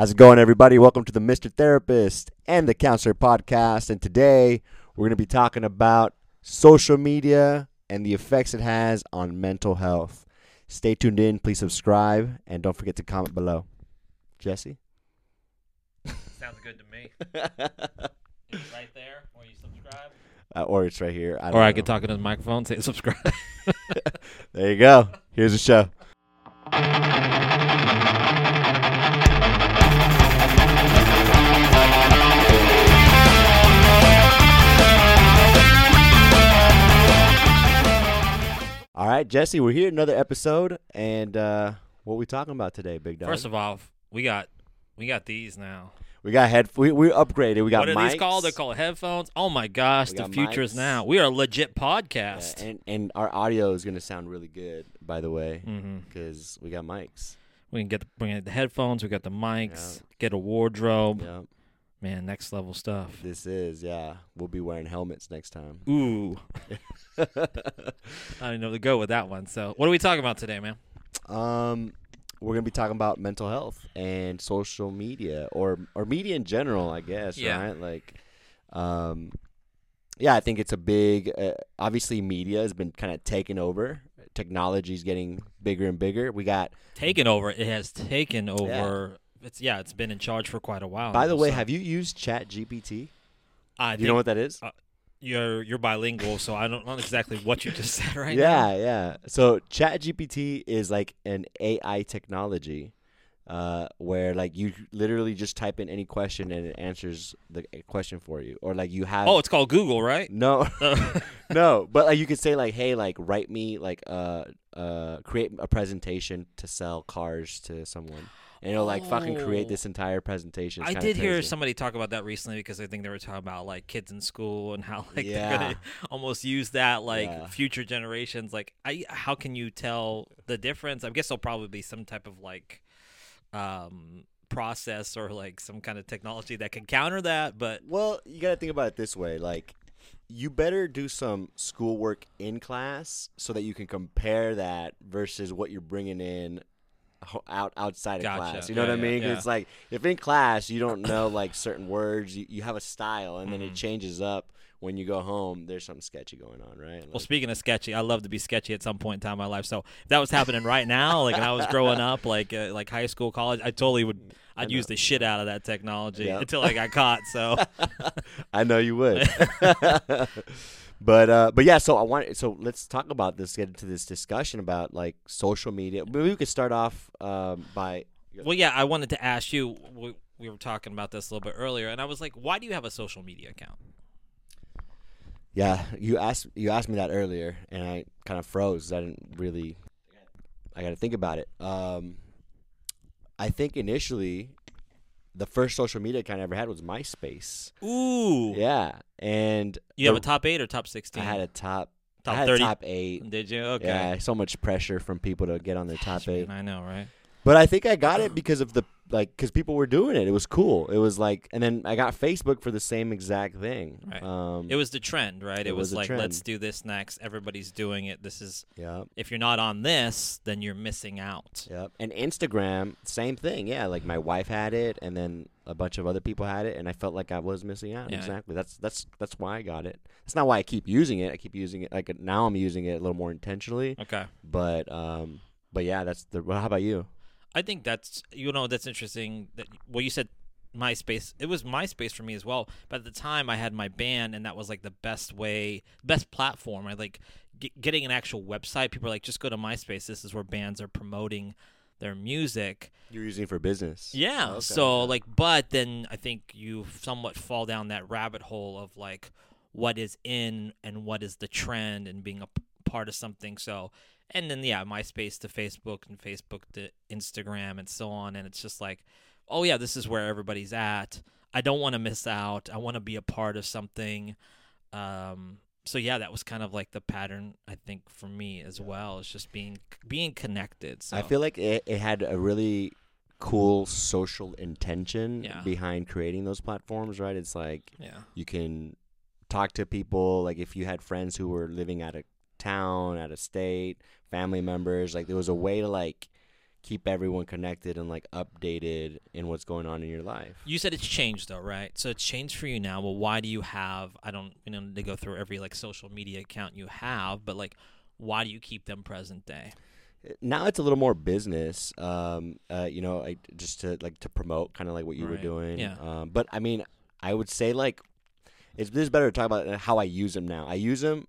How's it going, everybody? Welcome to the Mr. Therapist and the Counselor podcast. And today we're going to be talking about social media and the effects it has on mental health. Stay tuned in. Please subscribe and don't forget to comment below. Jesse? Sounds good to me. It's right there where you subscribe. Uh, or it's right here. I Or don't I know. could talk into the microphone, say subscribe. There you go. Here's the show. All right, Jesse, we're here another episode, and uh, what we talking about today, Big Dog? First of all, we got we got these now. we got head. We we upgraded. We got what are mics. these called? They're called headphones. Oh my gosh, the future is now. We are a legit Yeah, podcast. and and our audio is gonna sound really good, by the way, because we got mics. We can get the, bring in the headphones. We got the mics. Get a wardrobe. Yeah, Man, next level stuff. this is yeah. We'll be wearing helmets next time. Ooh, I don't know to go with that one. So, what are we talking about today, man? Um, we're gonna be talking about mental health and social media, or or media in general, I guess. Yeah. Right? Like, um, yeah, I think it's a big. Uh, obviously, media has been kind of taken over. Technology's getting bigger and bigger. We got. Taken over. It has taken over. It's yeah. It's been in charge for quite a while. By the way, so have you used Chat GPT? I Do you know what that is? you're you're bilingual, so I don't know exactly what you just said right now. yeah, yeah. So Chat GPT is like an AI technology. Uh, where like you literally just type in any question and it answers the question for you, or like you have Oh, it's called Google, right? No, Uh, no, but like you could say like, hey, like write me like uh uh create a presentation to sell cars to someone, and it'll like fucking create Oh. this entire presentation. It's I kinda did hear somebody talk about that recently because I think they were talking about like kids in school and how like Yeah. they're gonna almost use that like Yeah. future generations. Like, I how can you tell the difference? I guess there'll probably be some type of like um process or like some kind of technology that can counter that. But Well, you gotta think about it this way, like. You better do some schoolwork in class so that you can compare that versus what you're bringing in ho- out outside of Gotcha. class. You know Yeah, what I yeah, yeah. It's like if in class you don't know like certain words, you, you have a style, and then it Mhm. changes up when you go home. There's something sketchy going on, right? well, speaking of sketchy, I love to be sketchy at some point in time in my life. So if that was happening right now, like when I was growing up, like uh, like high school, college, I totally would. I'd use the shit out of that technology Yeah. until I got caught. So I know you would. but uh, but yeah, so I want so let's talk about this. Get into this discussion about like social media. Maybe we could start off um, by Well, yeah, I wanted to ask you. We, we were talking about this a little bit earlier, and I was like, "Why do you have a social media account?" yeah. You asked you asked me that earlier, and I kind of froze. I didn't really. I got to think about it. Um, I think initially, the first social media account I ever had was MySpace. Ooh, Yeah, and you have a top eight or top sixteen? I had a top. top I had thirty. top eight. Did you? Okay. Yeah, so much pressure from people to get on their top Gosh, eight. man, I know, right? But I think I got it because of the like because people were doing it. It was cool. It was like, and then I got Facebook for the same exact thing. Right. Um, It was the trend, right? It, It was, was like, trend. let's do this next. Everybody's doing it. This is yeah, if you're not on this, then you're missing out. yeah. And Instagram, same thing. Yeah, like my wife had it, and then a bunch of other people had it, and I felt like I was missing out. Yeah. Exactly. That's that's that's why I got it. That's not why I keep using it. I keep using it like now. I'm using it a little more intentionally. Okay. But um, but yeah, that's the. Well, how about you? I think that's you know that's interesting. That well, you said MySpace. It was MySpace for me as well. But at the time, I had my band, and that was like the best way, best platform. I like g- getting an actual website. People are like, just go to MySpace. This is where bands are promoting their music. You're using it for business. Yeah. Oh, Okay, so like, but then I think you somewhat fall down that rabbit hole of like what is in and what is the trend and being a part of something. So and then yeah, MySpace to Facebook and Facebook to Instagram and so on. And it's just like, oh yeah, this is where everybody's at. I don't want to miss out. I want to be a part of something. Um, so yeah, that was kind of like the pattern I think for me as well. It's just being being connected. So I feel like it, it had a really cool social intention Yeah. behind creating those platforms, right? It's like yeah, you can talk to people like if you had friends who were living out of town, out of state, family members, like there was a way to like keep everyone connected and like updated in what's going on in your life. You said it's changed though, right? So it's changed for you now. Well, why do you have? I don't, you know, to go through every like social media account you have, but like, why do you keep them present day? now it's a little more business um uh you know like just to like to promote kind of like what you were doing Yeah. um but i mean i would say like it's this is better to talk about how i use them now i use them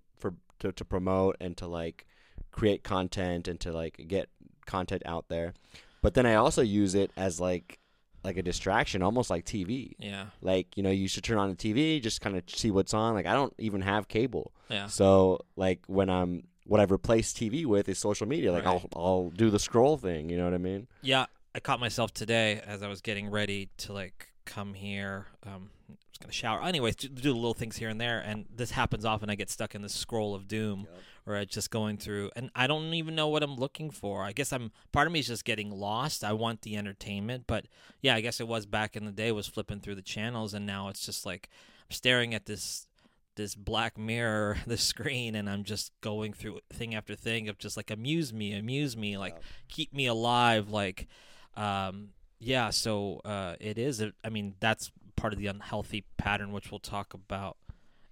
to, to promote and to like create content and to like get content out there but then i also use it as like like a distraction almost like tv Yeah, like you know you should turn on the tv just kind of see what's on like i don't even have cable yeah, so like when I'm what I've replaced TV with is social media. Like Right. I'll I'll do the scroll thing. You know what I mean? yeah. I caught myself today as I was getting ready to like come here. Um, I was gonna shower. Anyways, do, do little things here and there, and this happens often. I get stuck in this scroll of doom, or I just going through, and I don't even know what I'm looking for. I guess I'm part of me is just getting lost. I want the entertainment, but yeah, I guess it was back in the day was flipping through the channels, and now it's just like I'm staring at this this black mirror, the screen, and I'm just going through thing after thing of just like amuse me, amuse me, like Yeah. keep me alive, like um yeah. So uh, it is i mean, that's part of the unhealthy pattern, which we'll talk about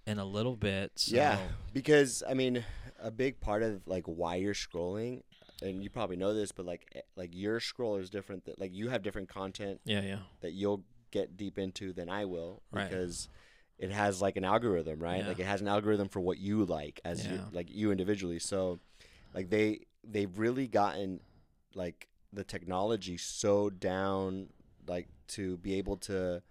in a little bit. So, Yeah, because I mean, a big part of like why you're scrolling, and you probably know this, but like eh, like your scroll is different. That like you have different content yeah, yeah. that you'll get deep into than I will Right. because it has like an algorithm, right? Yeah. Like it has an algorithm for what you like as you like you individually. So like they they've really gotten like the technology so down like to be able to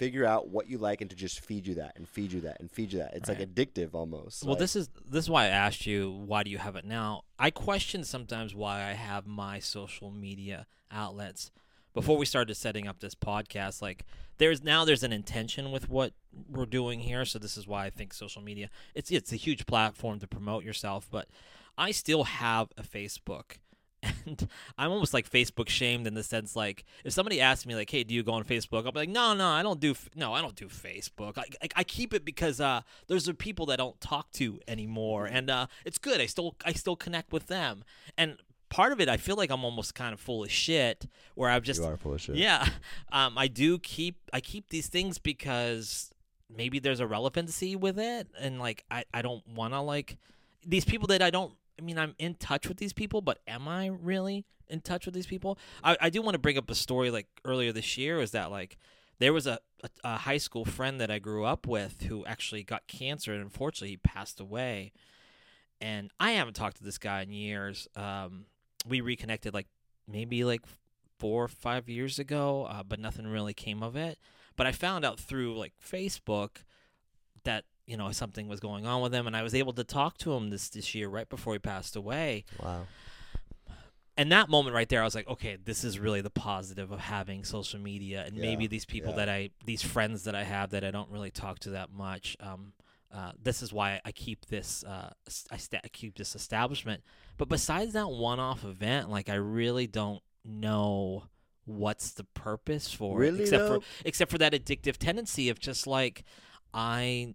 figure out what you like and to just feed you that and feed you that and feed you that. It's like addictive almost. Well, like- this is this is why I asked you why do you have it now. I question sometimes why I have my social media outlets. Before we started setting up this podcast, like there's now there's an intention with what we're doing here, so this is why I think social media it's it's a huge platform to promote yourself, but I still have a Facebook. And I'm almost like Facebook shamed in the sense like if somebody asks me like, "Hey, do you go on Facebook?" I'll be like, "No, no, I don't do f- no, I don't do Facebook. I, I, I keep it because uh, those are people that I don't talk to anymore, and uh, it's good. I still I still connect with them, and part of it I feel like I'm almost kind of full of shit where I'm just you are full of shit. yeah, um, I do keep I keep these things because maybe there's a relevancy with it, and like I I don't want to like these people that I don't. I mean, I'm in touch with these people, but am I really in touch with these people? I, I do want to bring up a story like earlier this year. Is that like there was a, a, a high school friend that I grew up with who actually got cancer, and unfortunately, he passed away. And I haven't talked to this guy in years. Um, we reconnected like maybe like four or five years ago, uh, but nothing really came of it. But I found out through like Facebook that you know something was going on with him, and I was able to talk to him this this year right before he passed away. Wow. And that moment right there, I was like, okay, this is really the positive of having social media, and maybe these people yeah. that I, these friends that I have that I don't really talk to that much. Um, uh, this is why I keep this, uh, I, sta- I keep this establishment. But besides that one-off event, like I really don't know what's the purpose for Really, it, except though? for except for that addictive tendency of just like I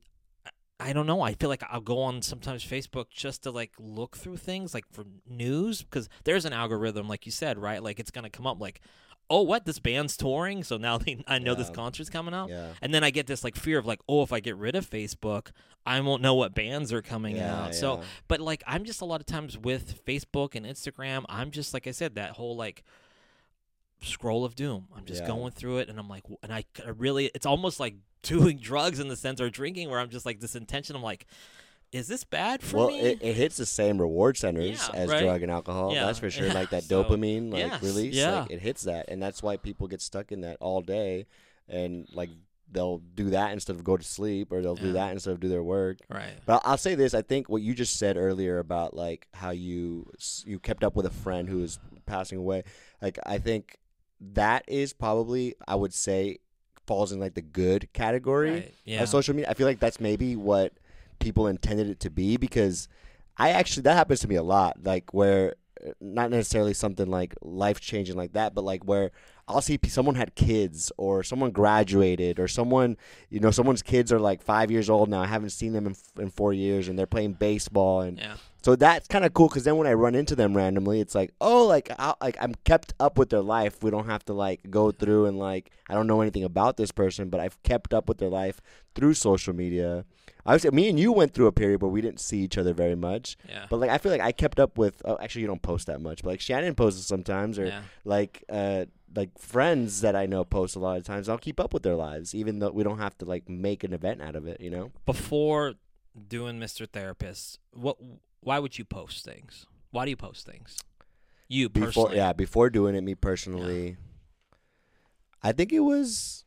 I don't know. I feel like I'll go on sometimes Facebook just to like look through things like for news because there's an algorithm, like you said, right? Like it's gonna come up like, oh, what this band's touring, so now they, I know this concert's coming out, Yeah. and then I get this like fear of like, oh, if I get rid of Facebook, I won't know what bands are coming Yeah, out. So, but like I'm just a lot of times with Facebook and Instagram, I'm just like I said, that whole like scroll of doom. I'm just Yeah. going through it, and I'm like, and I, I really, it's almost like doing drugs in the sense or drinking, where I'm just like this intention. I'm like, is this bad for well, me? it, it hits the same reward centers Yeah, as right? drug and alcohol. Yeah, That's for sure. yeah, Like that so- dopamine like yes, release. yeah. Like it hits that, and that's why people get stuck in that all day, and like they'll do that instead of go to sleep, or they'll do that instead of do their work. right. But I'll say this: I think what you just said earlier about like how you you kept up with a friend who was passing away. Like I think that is probably I would say falls in like the good category Right. Yeah. of social media. I feel like that's maybe what people intended it to be because I actually that happens to me a lot. Like where uh, not necessarily something like life changing like that, but like where I'll see someone had kids or someone graduated or someone you know someone's kids are like five years old now. I haven't seen them in, in four years and they're playing baseball and yeah. So that's kind of cool because then when I run into them randomly, it's like, oh, like, I, like I'm kept up with their life. We don't have to like go through and like I don't know anything about this person, but I've kept up with their life through social media. Obviously, me and you went through a period where we didn't see each other very much, Yeah. but like I feel like I kept up with. Oh, actually, you don't post that much, but like Shannon posts sometimes, or yeah. like uh like friends that I know post a lot of times. I'll keep up with their lives, even though we don't have to like make an event out of it. You know? Before doing Mr. Therapist, what? Why would you post things? Why do you post things? You Before personally. yeah, before doing it, me personally, I think it was.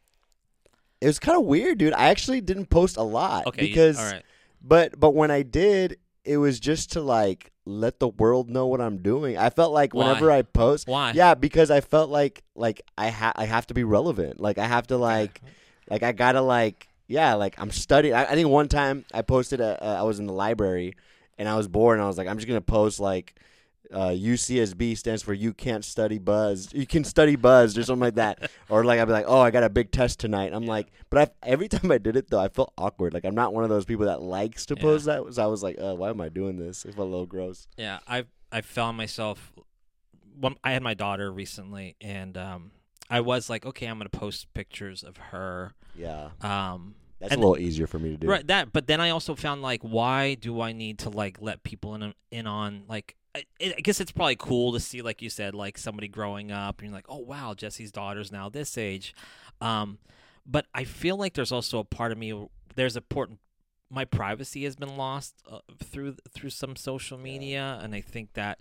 It was kind of weird, dude. I actually didn't post a lot Okay. you- because, all right. but but when I did, it was just to like let the world know what I'm doing. I felt like Why? whenever I post, Why? yeah, because I felt like like I ha- I have to be relevant. Like I have to like like I gotta like yeah like I'm studying. I, I think one time I posted a, uh, I was in the library and I was bored and I was like I'm just gonna post like uh, UCSB stands for you can't study buzzed. You can study buzzed or something like that. Or like I'd be like, oh, I got a big test tonight. I'm Yeah. like, but I every time I did it though, I felt awkward. Like I'm not one of those people that likes to Yeah. post that. So I was like, uh, why am I doing this? It felt a little gross. Yeah, I I found myself. I had my daughter recently, and um, I was like, okay, I'm gonna post pictures of her. Yeah, Um, that's And- a little easier for me to do. right that, but then I also found like, why do I need to like let people in in on like? I, I guess it's probably cool to see, like you said, like somebody growing up, and you're like, oh wow, Jesse's daughter's now this age. Um, but I feel like there's also a part of me. There's a important. My privacy has been lost uh, through through some social Yeah. media, and I think that,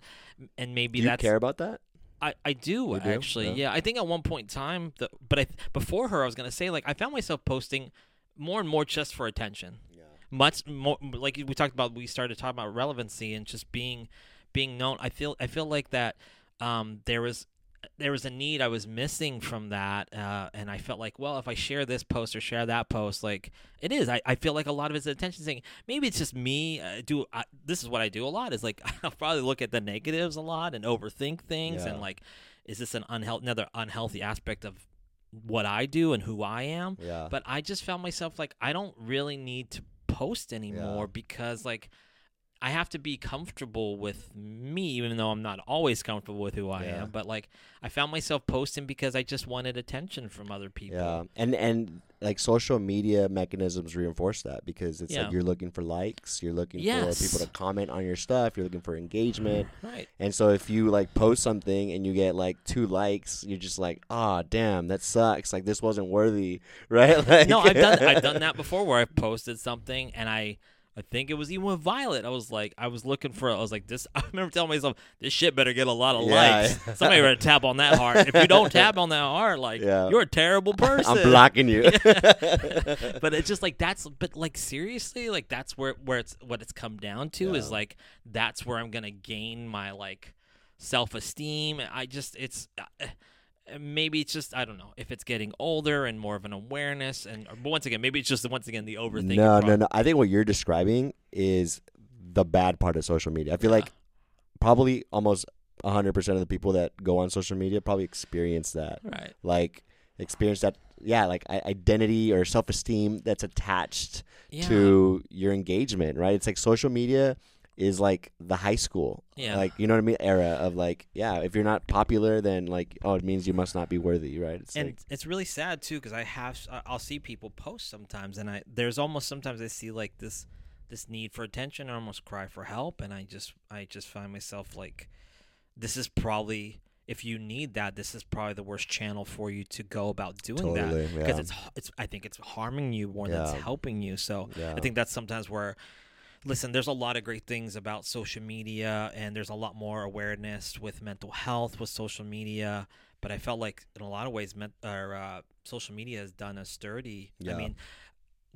and maybe that's care about that? I, I do, You do? actually. Yeah. Yeah. I think at one point in time, the, but I before her, I was gonna say like I found myself posting more and more just for attention. Yeah. Much more like we talked about. We started talking about relevancy and just being being known. I feel I feel like that um, there was there was a need I was missing from that, uh, and I felt like, well, if I share this post or share that post, like it is, I, I feel like a lot of it's attention saying, Maybe it's just me. Uh, do I, this is what I do a lot? Is like I'll probably look at the negatives a lot and overthink things, Yeah. and like, is this an unhealthy another unhealthy aspect of what I do and who I am? Yeah. But I just found myself like I don't really need to post anymore because like I have to be comfortable with me, even though I'm not always comfortable with who I Yeah. am. But like I found myself posting because I just wanted attention from other people. Yeah, and and like social media mechanisms reinforce that because it's Yeah. like you're looking for likes, you're looking Yes. for people to comment on your stuff, you're looking for engagement, Right. and so if you like post something and you get like two likes, you're just like, ah, damn, that sucks. Like this wasn't worthy, right? Like, No, I've done I've done that before where I've posted something and I I think it was even with Violet. I was like, I was looking for. I was like, this. I remember telling myself, this shit better get a lot of Yeah, likes. yeah. Somebody better tap on that heart. If you don't tap on that heart, like Yeah. you're a terrible person. I'm blocking you. but it's just like that's but like seriously like that's where where it's what it's come down to is like that's where i'm gonna gain my like self-esteem i just it's uh, Uh, maybe it's just i don't know if it's getting older and more of an awareness and uh, but once again maybe it's just once again the overthinking no, no, no. I think what you're describing is the bad part of social media. I feel Yeah. like probably almost 100% of the people that go on social media probably experience that. right like experience that yeah like identity or self-esteem that's attached yeah to your engagement right it's like social media is like the high school Yeah. like you know what i mean era of like yeah if you're not popular then like oh it means you must not be worthy right it's and like it's really sad too because I have I'll see people post sometimes, and I there's almost sometimes I see like this this need for attention, I almost cry for help, and I just I just find myself like this is probably if you need that, this is probably the worst channel for you to go about doing that because yeah it's it's I think it's harming you more than it's helping you. So yeah I think that's sometimes where listen, there's a lot of great things about social media and there's a lot more awareness with mental health with social media, but I felt like in a lot of ways or uh, social media has done a sturdy. I mean,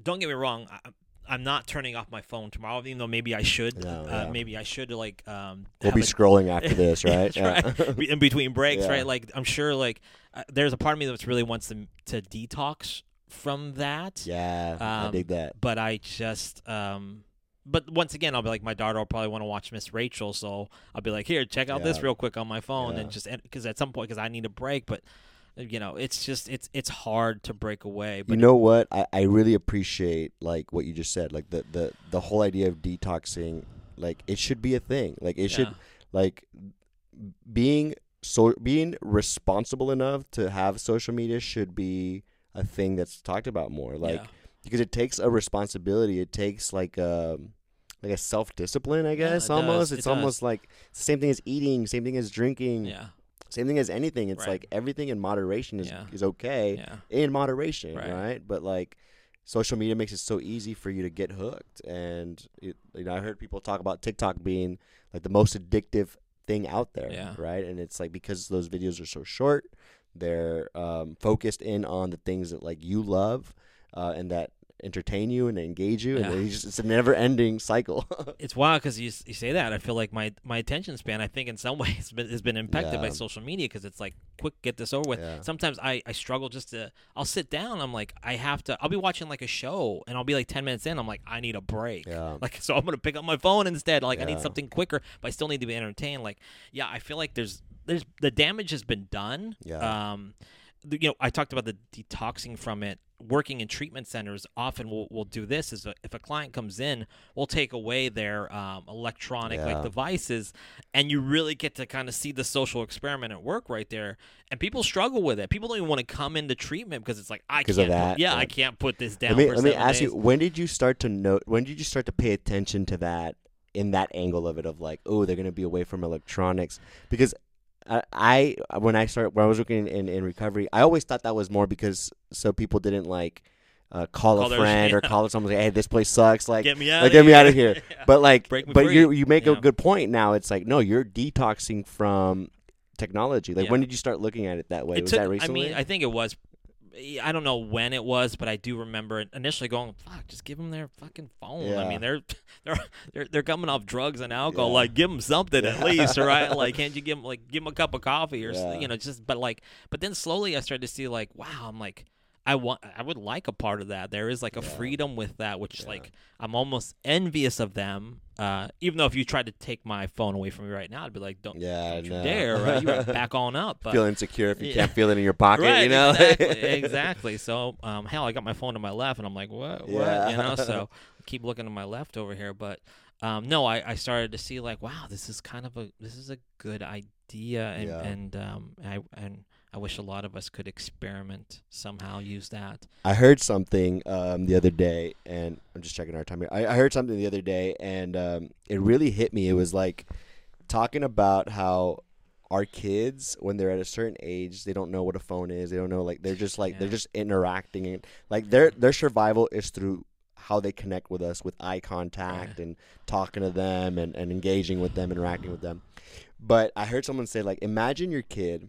don't get me wrong, I, I'm not turning off my phone tomorrow, even though maybe I should. No, uh, yeah. Maybe I should like um. we'll be a- scrolling after this right that's right. In between breaks, Yeah. right? Like I'm sure, like uh, there's a part of me that really wants to to detox from that yeah i Um, dig that but I just um but once again I'll be like my daughter will probably want to watch Miss Rachel so I'll be like here check out this real quick on my phone Yeah. and just because at some point because I need a break but you know it's just it's it's hard to break away but you know what I, I really appreciate like what you just said like the, the the whole idea of detoxing like it should be a thing. Like it should like being so being responsible enough to have social media should be a thing that's talked about more. Like yeah. Because it takes a responsibility. It takes like um like a self discipline, I Yeah, guess. it almost, does, it it's does. almost like the same thing as eating, same thing as drinking, yeah, same thing as anything. It's Right. like everything in moderation is Yeah. is okay yeah, in moderation, Right. right. But like social media makes it so easy for you to get hooked, and it, you know I heard people talk about TikTok being like the most addictive thing out there, Yeah. right? And it's like because those videos are so short, they're um, focused in on the things that like you love, uh, and that entertain you and engage you, Yeah. and it's, just, it's a never-ending cycle. it's wild because you you say that. I feel like my my attention span. I think in some ways has been, has been impacted by social media because it's like quick, get this over with. Yeah. Sometimes I I struggle just to. I'll sit down. I'm like I have to. I'll be watching like a show and I'll be like ten minutes in. I'm like I need a break. yeah, Like so, I'm gonna pick up my phone instead. Like I need something quicker, but I still need to be entertained. Like yeah, I feel like there's there's the damage has been done. Yeah. Um, you know, I talked about the detoxing from it. Working in treatment centers, often we'll, we'll do this: is a, if a client comes in, we'll take away their um, electronic like devices, and you really get to kind of see the social experiment at work right there. And people struggle with it. People don't even want to come into treatment because it's like I can't. of put- that, yeah, yeah. I can't put this down. let me let me ask days. you: When did you start to note? When did you start to pay attention to that in that angle of it of like, oh, they're gonna be away from electronics? Because I, I when I started when I was working in, in recovery, I always thought that was more because so people didn't like uh, call, Call a friend or call someone like, hey, this place sucks. Like, Get me out. like, get me outta here. Yeah. but like, Break but free. you you make a good point. Now it's like, no, you're detoxing from technology. Like, Yeah. when did you start looking at it that way? it was took, that recently? I mean, I think it was. I don't know when it was, but I do remember initially going, "Fuck, just give them their fucking phone." I mean, they're they're they're they're coming off drugs and alcohol. Yeah. Like, give them something at least, right? Like, can't you give them like give them a cup of coffee or Yeah. you know just but like but then slowly I started to see like, wow, I'm like. I want. I would like a part of that. There is like a Yeah. freedom with that, which Yeah. like I'm almost envious of them. Uh, even though if you tried to take my phone away from me right now, I'd be like, "Don't, yeah, don't you dare!" Right? You back on up. But feel insecure if you Yeah. can't feel it in your pocket. right, you know, exactly, exactly. So, um, hell, I got my phone to my left, and I'm like, what, what, you know? So, I keep looking to my left over here, but um, no, I, I started to see like, wow, this is kind of a this is a good idea, and and um, I and I wish a lot of us could experiment somehow, use that. I heard something um, the other day, and I'm just checking our time here. I, I heard something the other day, and um, it really hit me. It was like talking about how our kids, when they're at a certain age, they don't know what a phone is. They don't know like they're just like they're just interacting, and like their their survival is through how they connect with us with eye contact and talking to them and, and engaging with them, interacting with them. But I heard someone say like, imagine your kid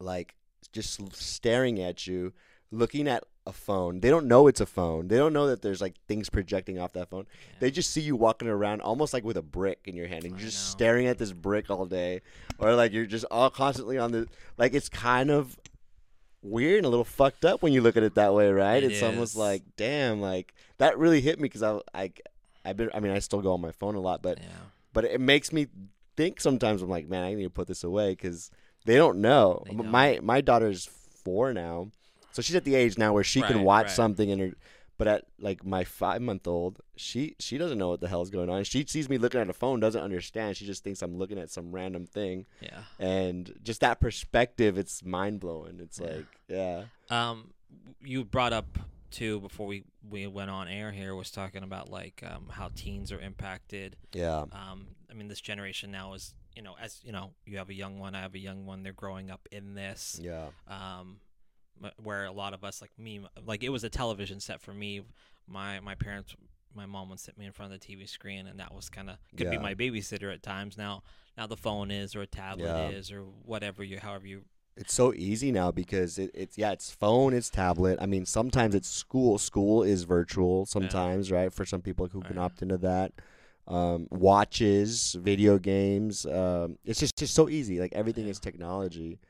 like just staring at you, looking at a phone. They don't know it's a phone. They don't know that there's like things projecting off that phone. They just see you walking around almost like with a brick in your hand and you're just know. staring at this brick all day. Or like you're just all constantly on the like it's kind of weird and a little fucked up when you look at it that way, right? It it's almost like damn, like that really hit me because I I I've been I mean I still go on my phone a lot, but yeah. but it makes me think sometimes I'm like, man, I need to put this away because they don't know. They My my daughter's four now, so she's at the age now where she can watch right. something and her. But at like my five month old, she she doesn't know what the hell's going on. She sees me looking at a phone, doesn't understand. She just thinks I'm looking at some random thing, Yeah. and just that perspective, it's mind blowing. It's Yeah. like, yeah, Um, you brought up too before we we went on air here was talking about like um, how teens are impacted. yeah, Um, I mean, this generation now is you know as you know you have a young one, I have a young one. They're growing up in this. yeah, Um, where a lot of us like me, like it was a television set for me. My my parents. My mom would sit me in front of the TV screen, and that was kind of could be my babysitter at times. Now, now the phone is, or a tablet Yeah. is, or whatever you, however you it's so easy now because it, it's yeah it's phone it's tablet i mean sometimes it's school school is virtual sometimes right for some people who can opt into that um, watches video games um, it's just just so easy like everything Yeah. is technology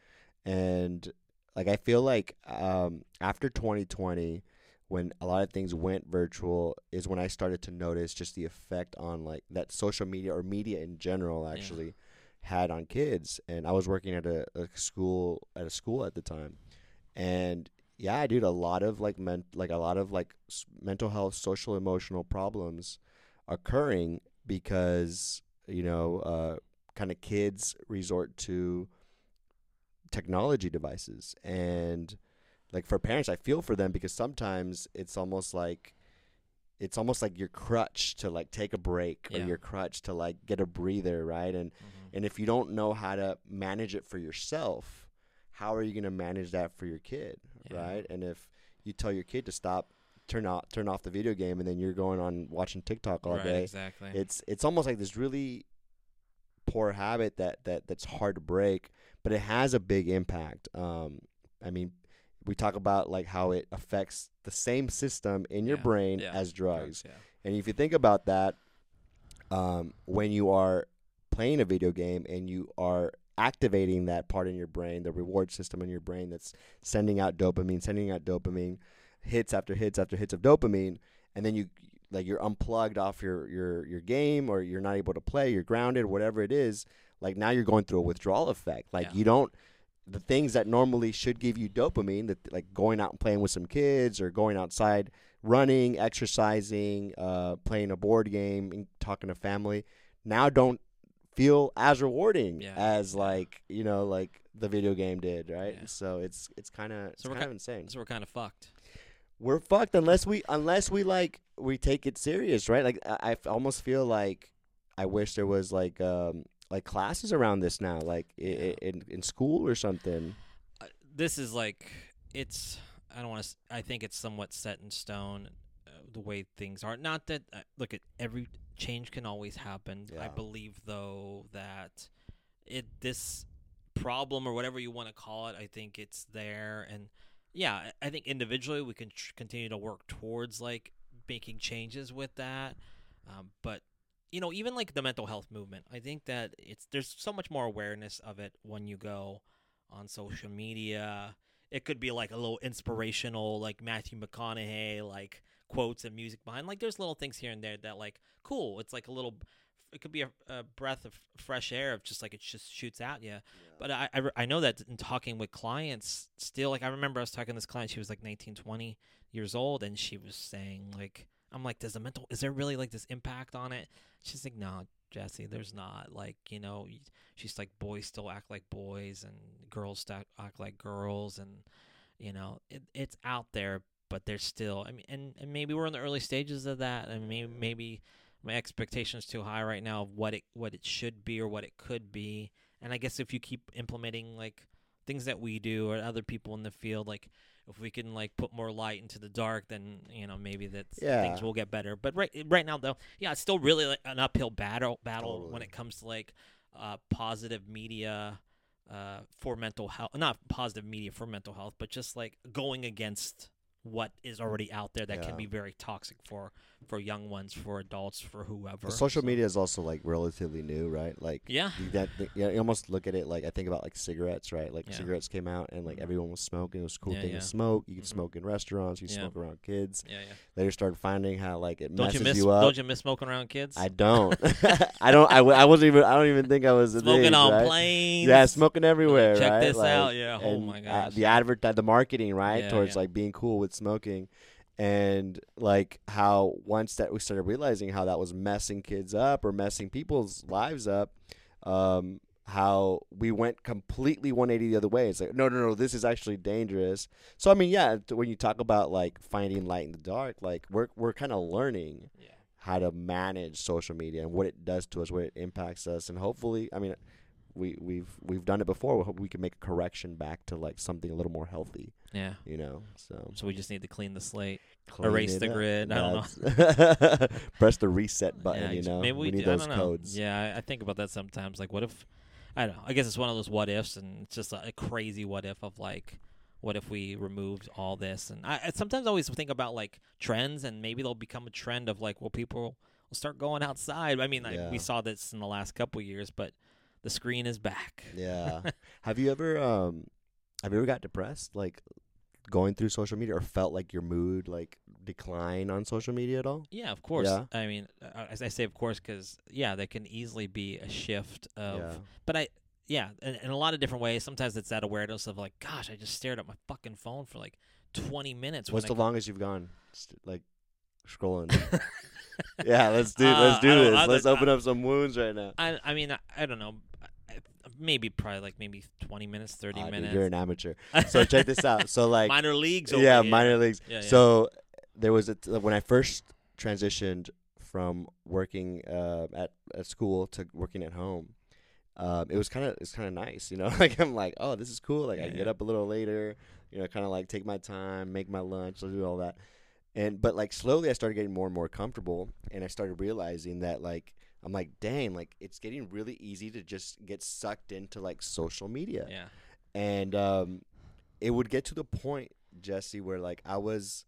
and like i feel like um, after 2020 when a lot of things went virtual is when i started to notice just the effect on like that social media or media in general Yeah. actually had on kids and i was working at a, a school at a school at the time and yeah dude a lot of like men like a lot of like s- mental health social emotional problems occurring because you know, uh, kind of kids resort to technology devices and like for parents I feel for them because sometimes it's almost like it's almost like your crutch to like take a break or your crutch to like get a breather, right? And and if you don't know how to manage it for yourself, how are you going to manage that for your kid, Yeah. right? And if you tell your kid to stop, turn off turn off the video game and then you're going on watching TikTok all right, day, exactly. it's it's almost like this really poor habit that that that's hard to break, but it has a big impact. Um, I mean, we talk about like how it affects the same system in your Yeah, brain yeah, as drugs. yeah. And if you think about that, um, when you are playing a video game and you are activating that part in your brain, the reward system in your brain that's sending out dopamine, sending out dopamine, hits after hits after hits of dopamine, and then you like you're unplugged off your your your game or you're not able to play, you're grounded, whatever it is. Like now you're going through a withdrawal effect. Like Yeah. you don't the things that normally should give you dopamine, that like going out and playing with some kids or going outside, running, exercising, uh, playing a board game, and talking to family, now don't feel as rewarding Yeah. as like you know like the video game did, right? Yeah. So it's it's kind of So we're kind of insane. So we're kind of fucked. We're fucked unless we unless we like we take it serious, right? Like I almost feel like I wish there was like um like classes around this now, like Yeah. i in in school or something. uh, this is like it's I don't want to I think it's somewhat set in stone uh, the way things are not that uh, look at every change can always happen I believe though that it this problem or whatever you want to call it I think it's there and yeah I- think individually we can tr- continue to work towards like making changes with that um, but you know even like the mental health movement I think that it's there's so much more awareness of it when you go on social media. It could be like a little inspirational, like Matthew McConaughey, like quotes and music behind. Like there's little things here and there that like cool. It's like a little. It could be a, a breath of fresh air of just like it just shoots at you. But I, I I know that in talking with clients, still like I remember I was talking to this client. She was like 19, 20 years old, and she was saying like I'm like, does the mental is there really like this impact on it? She's like, no, Jesse, there's not. Like you know, she's like boys still act like boys and girls still act like girls and you know it, it's out there but there's still i mean and, and maybe we're in the early stages of that and maybe maybe my expectations too high right now of what it what it should be or what it could be and i guess if you keep implementing like things that we do or other people in the field like if we can like put more light into the dark then you know maybe that Yeah. things will get better but right right now though yeah it's still really like an uphill battle battle when it comes to like uh, positive media uh, for mental health. Not positive media for mental health, but just like going against what is already out there that Yeah. can be very toxic for for young ones, for adults, for whoever. The social So- media is also like relatively new, right? Like Yeah. you, that, th- yeah, you almost look at it like I think about like cigarettes, right? Like Yeah. cigarettes came out and like Mhm. everyone was smoking. It was a cool Yeah, thing to smoke. You could Mhm. smoke in restaurants. You could smoke around kids. Yeah, yeah. Later started finding how like it Don't messes you miss? you up. Don't you miss smoking around kids? I don't. I don't. I, w- I wasn't even. I don't even think I was smoking age, on right? planes. Yeah, smoking everywhere. Check right? this Like, out. Yeah. Oh my uh, gosh. the advert, the marketing, right, towards like being cool with smoking, and like how once that we started realizing how that was messing kids up or messing people's lives up, um, how we went completely 180 the other way. It's like no, no, no, this is actually dangerous. So I mean, yeah, when you talk about like finding light in the dark, like we're we're kind of learning yeah. how to manage social media and what it does to us, what it impacts us, and hopefully, I mean, we we've we've done it before. We hope we can make a correction back to like something a little more healthy, Yeah. you know. So So we just need to clean the slate. clean erase the up. grid, I don't know. Press the reset button. yeah, you know, maybe we, we need do- I those don't know. codes. Yeah, I, I think about that sometimes. Like, what if? I don't know. I guess it's one of those what ifs, and it's just a, a crazy what if of like, what if we removed all this? And I, I sometimes always think about like trends, and maybe they'll become a trend of like, well, people will start going outside. I mean, like, Yeah. we saw this in the last couple years, but the screen is back. Yeah. have you ever um, have you ever got depressed like going through social media or felt like your mood like decline on social media at all? Yeah, of course. Yeah. I mean, uh, as I say, of course, because yeah, there can easily be a shift of yeah. but I yeah, in, in a lot of different ways. Sometimes it's that awareness of like, gosh, I just stared at my fucking phone for like twenty minutes. What's the longest you've gone? Like scrolling. yeah, let's do let's Uh, do I don't- this. Let's open up some wounds right now. I I mean I, I don't know. I- Maybe probably like maybe twenty minutes, thirty Ah, dude, minutes. you're an amateur. So check this out. So like minor leagues. Over yeah, here. minor leagues. Yeah, yeah. So there was a t- when I first transitioned from working uh, at at school to working at home. Um, it was kind of it's kind of nice, you know. like I'm like, oh, this is cool. Like I Yeah, yeah. get up a little later, you know, kind of like take my time, make my lunch, do all that. And but like slowly, I started getting more and more comfortable, and I started realizing that like I'm like, dang, like it's getting really easy to just get sucked into like social media yeah. and um, it would get to the point, Jesse, where like I was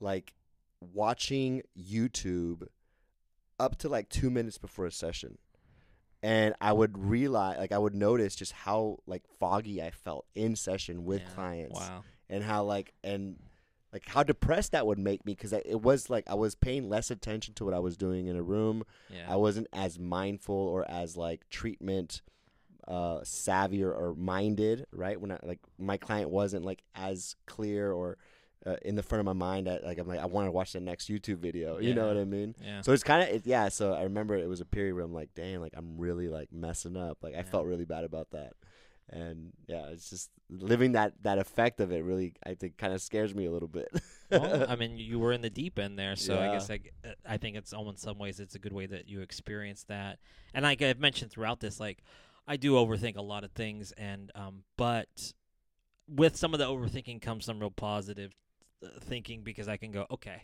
like watching YouTube up to like two minutes before a session, and I would realize, like, I would notice just how like foggy I felt in session with Yeah. clients, Wow. and how like and like how depressed that would make me because it was like I was paying less attention to what I was doing in a room. Yeah. I wasn't as mindful or as like treatment uh savvy or, or minded right when I like my client wasn't like as clear or uh, in the front of my mind I, like I'm like I want to watch the next YouTube video you know what I mean yeah. so it's kind of it, yeah so I remember it was a period where I'm like dang like I'm really like messing up like I Yeah. felt really bad about that and yeah it's just living that that effect of it really I think kind of scares me a little bit well, I mean, you were in the deep end there, so I guess I, uh, I think it's almost in some ways it's a good way that you experience that. And like I've mentioned throughout this, like I do overthink a lot of things, and um, but with some of the overthinking comes some real positive uh, thinking because I can go, okay,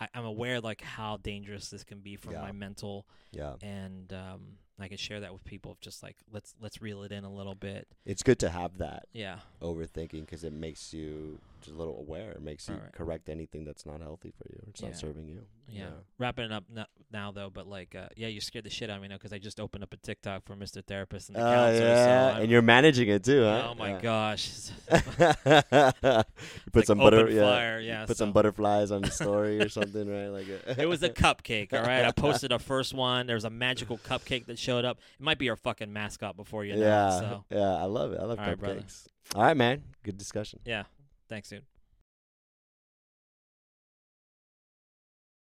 I, I'm aware like how dangerous this can be for Yeah. my mental, yeah and um, I can share that with people. Of just like let's let's reel it in a little bit. it's good to have that Yeah, overthinking because it makes you just a little aware. It makes you Right, right. correct anything that's not healthy for you. It's Yeah. not serving you. Yeah. Wrapping it up now, though, but like, uh, yeah, you scared the shit out of me now because I just opened up a TikTok for Mr. Therapist and the Oh counselor. yeah, so and you're managing it too, huh? oh my Yeah. gosh, put like some butter, yeah. fire, yeah, Put some butterflies on the story or something, right? Like a it was a cupcake. All right, I posted a first one. There's a magical cupcake that showed up. It might be our fucking mascot before you know. yeah, it, so yeah. I love it. I love All right, cupcakes. All right, man. Good discussion. yeah, thanks, dude.